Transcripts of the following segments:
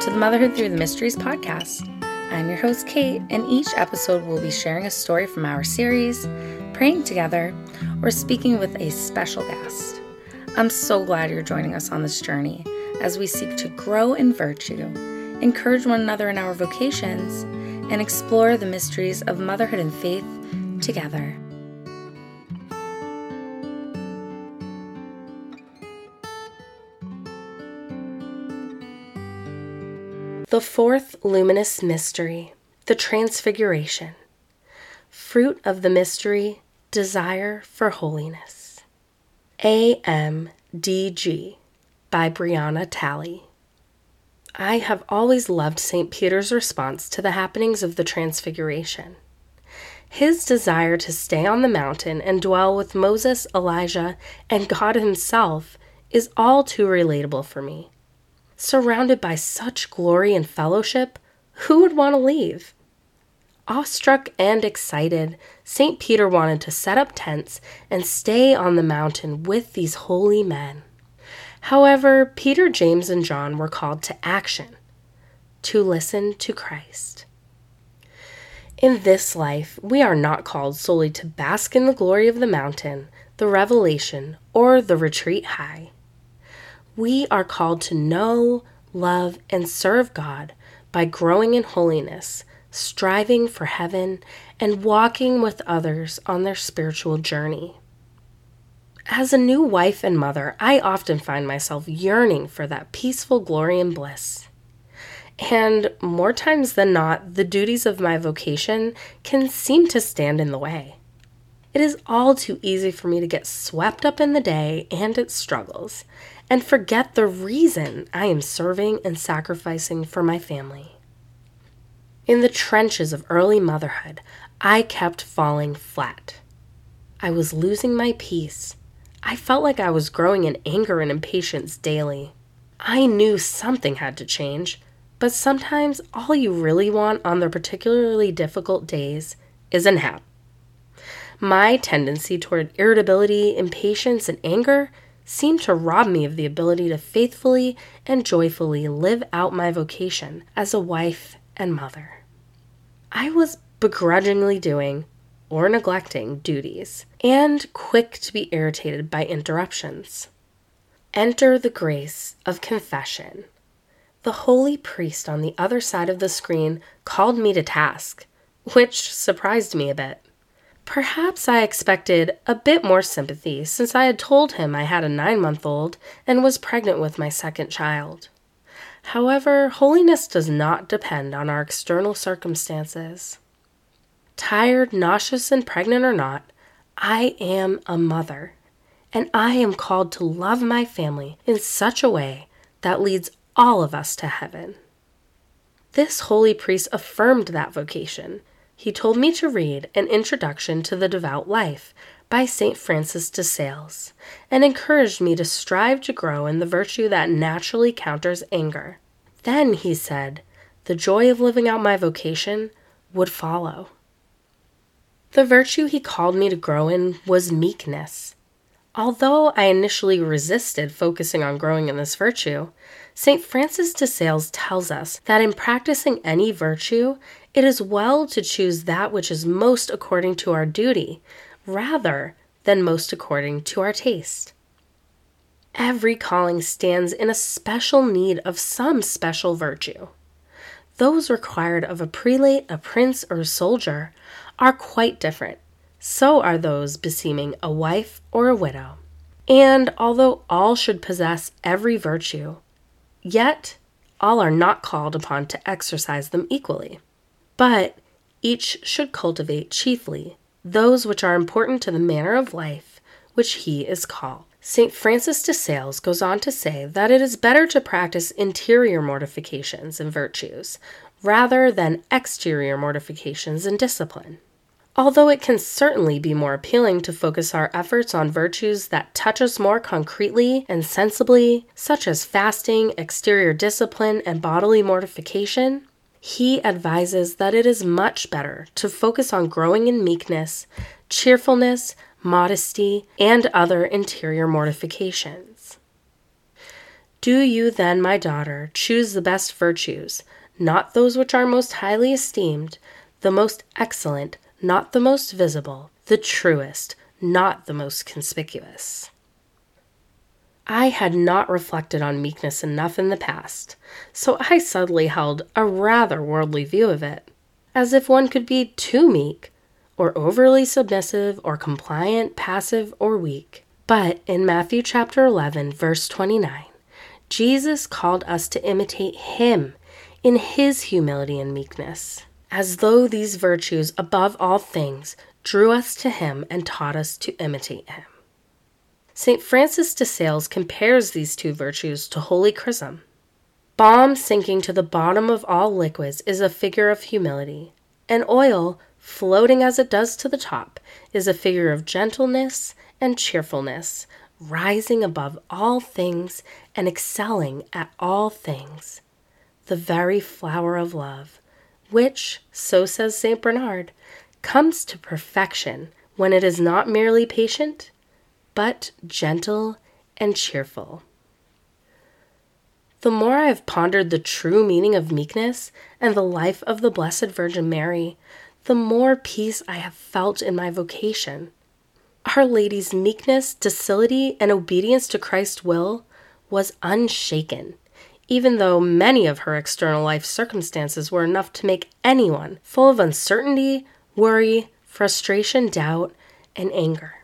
to the Motherhood Through the Mysteries podcast. I'm your host, Kate, and each episode will be sharing a story from our series, praying together, or speaking with a special guest. I'm so glad you're joining us on this journey as we seek to grow in virtue, encourage one another in our vocations, and explore the mysteries of motherhood and faith together. The fourth luminous mystery, the Transfiguration. Fruit of the mystery, desire for holiness. AMDG by Brianna Talley. I have always loved St. Peter's response to the happenings of the Transfiguration. His desire to stay on the mountain and dwell with Moses, Elijah, and God Himself is all too relatable for me. Surrounded by such glory and fellowship, who would want to leave? Awestruck and excited, St. Peter wanted to set up tents and stay on the mountain with these holy men. However, Peter, James, and John were called to action, to listen to Christ. In this life, we are not called solely to bask in the glory of the mountain, the revelation, or the retreat high we are called to know, love, and serve God by growing in holiness, striving for heaven, and walking with others on their spiritual journey. As a new wife and mother, I often find myself yearning for that peaceful glory and bliss. And more times than not, the duties of my vocation can seem to stand in the way. It is all too easy for me to get swept up in the day and its struggles and forget the reason I am serving and sacrificing for my family. In the trenches of early motherhood, I kept falling flat. I was losing my peace. I felt like I was growing in anger and impatience daily. I knew something had to change, but sometimes all you really want on the particularly difficult days is a nap. My tendency toward irritability, impatience, and anger seemed to rob me of the ability to faithfully and joyfully live out my vocation as a wife and mother. I was begrudgingly doing or neglecting duties and quick to be irritated by interruptions. Enter the grace of confession. The holy priest on the other side of the screen called me to task, which surprised me a bit. Perhaps I expected a bit more sympathy since I had told him I had a nine month old and was pregnant with my second child. However, holiness does not depend on our external circumstances. Tired, nauseous, and pregnant or not, I am a mother, and I am called to love my family in such a way that leads all of us to heaven. This holy priest affirmed that vocation he told me to read An Introduction to the Devout Life by St. Francis de Sales and encouraged me to strive to grow in the virtue that naturally counters anger. Then, he said, the joy of living out my vocation would follow. The virtue he called me to grow in was meekness. Although I initially resisted focusing on growing in this virtue, St. Francis de Sales tells us that in practicing any virtue, it is well to choose that which is most according to our duty, rather than most according to our taste. Every calling stands in a special need of some special virtue. Those required of a prelate, a prince, or a soldier are quite different. So are those beseeming a wife or a widow. And although all should possess every virtue, yet all are not called upon to exercise them equally but each should cultivate chiefly those which are important to the manner of life which he is called. St. Francis de Sales goes on to say that it is better to practice interior mortifications and virtues rather than exterior mortifications and discipline. Although it can certainly be more appealing to focus our efforts on virtues that touch us more concretely and sensibly, such as fasting, exterior discipline, and bodily mortification, he advises that it is much better to focus on growing in meekness, cheerfulness, modesty, and other interior mortifications. Do you then, my daughter, choose the best virtues, not those which are most highly esteemed, the most excellent, not the most visible, the truest, not the most conspicuous. I had not reflected on meekness enough in the past, so I suddenly held a rather worldly view of it, as if one could be too meek, or overly submissive, or compliant, passive, or weak. But in Matthew chapter 11, verse 29, Jesus called us to imitate him in his humility and meekness, as though these virtues above all things drew us to him and taught us to imitate him. St. Francis de Sales compares these two virtues to holy chrism. Balm sinking to the bottom of all liquids is a figure of humility, and oil, floating as it does to the top, is a figure of gentleness and cheerfulness, rising above all things and excelling at all things. The very flower of love, which, so says St. Bernard, comes to perfection when it is not merely patient but gentle and cheerful. The more I have pondered the true meaning of meekness and the life of the Blessed Virgin Mary, the more peace I have felt in my vocation. Our Lady's meekness, docility, and obedience to Christ's will was unshaken, even though many of her external life circumstances were enough to make anyone full of uncertainty, worry, frustration, doubt, and anger.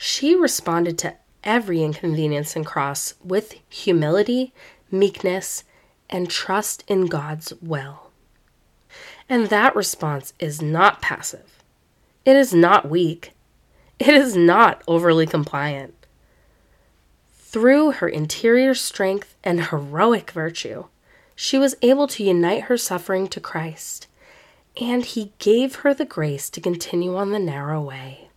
She responded to every inconvenience and cross with humility, meekness, and trust in God's will. And that response is not passive. It is not weak. It is not overly compliant. Through her interior strength and heroic virtue, she was able to unite her suffering to Christ, and He gave her the grace to continue on the narrow way.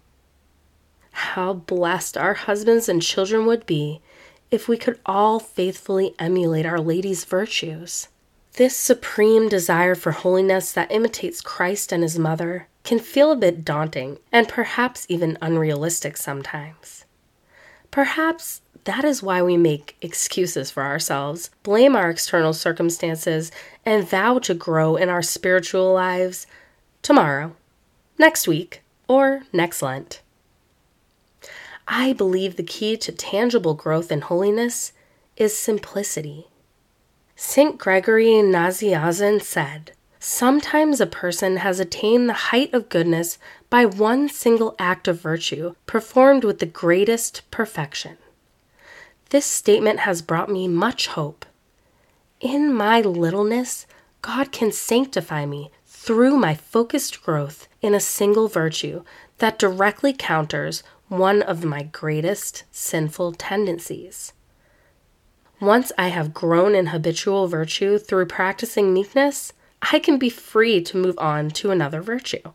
How blessed our husbands and children would be if we could all faithfully emulate Our Lady's virtues. This supreme desire for holiness that imitates Christ and His Mother can feel a bit daunting and perhaps even unrealistic sometimes. Perhaps that is why we make excuses for ourselves, blame our external circumstances, and vow to grow in our spiritual lives tomorrow, next week, or next Lent. I believe the key to tangible growth in holiness is simplicity. St. Gregory Nazianzen said, Sometimes a person has attained the height of goodness by one single act of virtue performed with the greatest perfection. This statement has brought me much hope. In my littleness, God can sanctify me through my focused growth in a single virtue that directly counters one of my greatest sinful tendencies. Once I have grown in habitual virtue through practicing meekness, I can be free to move on to another virtue.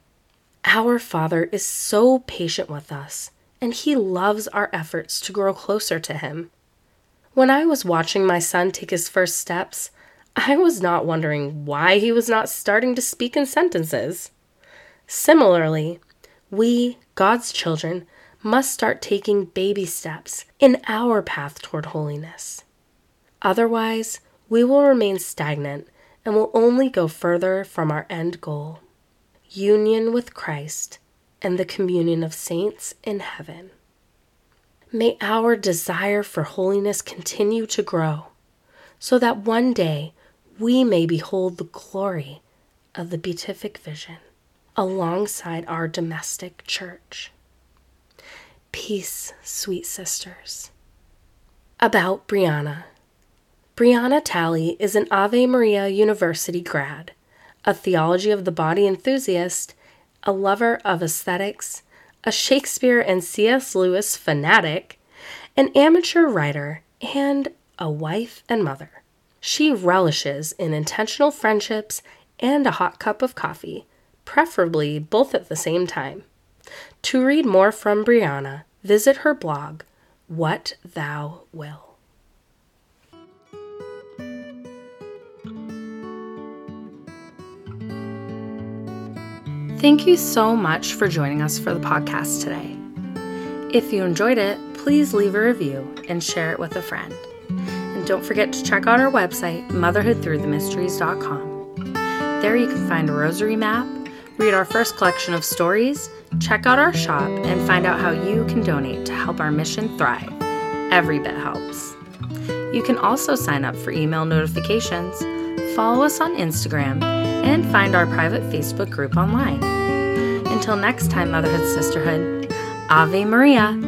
Our Father is so patient with us, and He loves our efforts to grow closer to Him. When I was watching my son take his first steps, I was not wondering why he was not starting to speak in sentences. Similarly, we, God's children, must start taking baby steps in our path toward holiness. Otherwise, we will remain stagnant and will only go further from our end goal union with Christ and the communion of saints in heaven. May our desire for holiness continue to grow so that one day we may behold the glory of the beatific vision alongside our domestic church. Peace, sweet sisters. About Brianna. Brianna Talley is an Ave Maria University grad, a theology of the body enthusiast, a lover of aesthetics, a Shakespeare and C.S. Lewis fanatic, an amateur writer, and a wife and mother. She relishes in intentional friendships and a hot cup of coffee, preferably both at the same time. To read more from Brianna, visit her blog, What Thou Will. Thank you so much for joining us for the podcast today. If you enjoyed it, please leave a review and share it with a friend. And don't forget to check out our website, motherhoodthroughthemysteries.com. There you can find a rosary map, read our first collection of stories, check out our shop, and find out how you can donate to help our mission thrive. Every bit helps. You can also sign up for email notifications, follow us on Instagram, and find our private Facebook group online. Until next time, Motherhood Sisterhood, Ave Maria.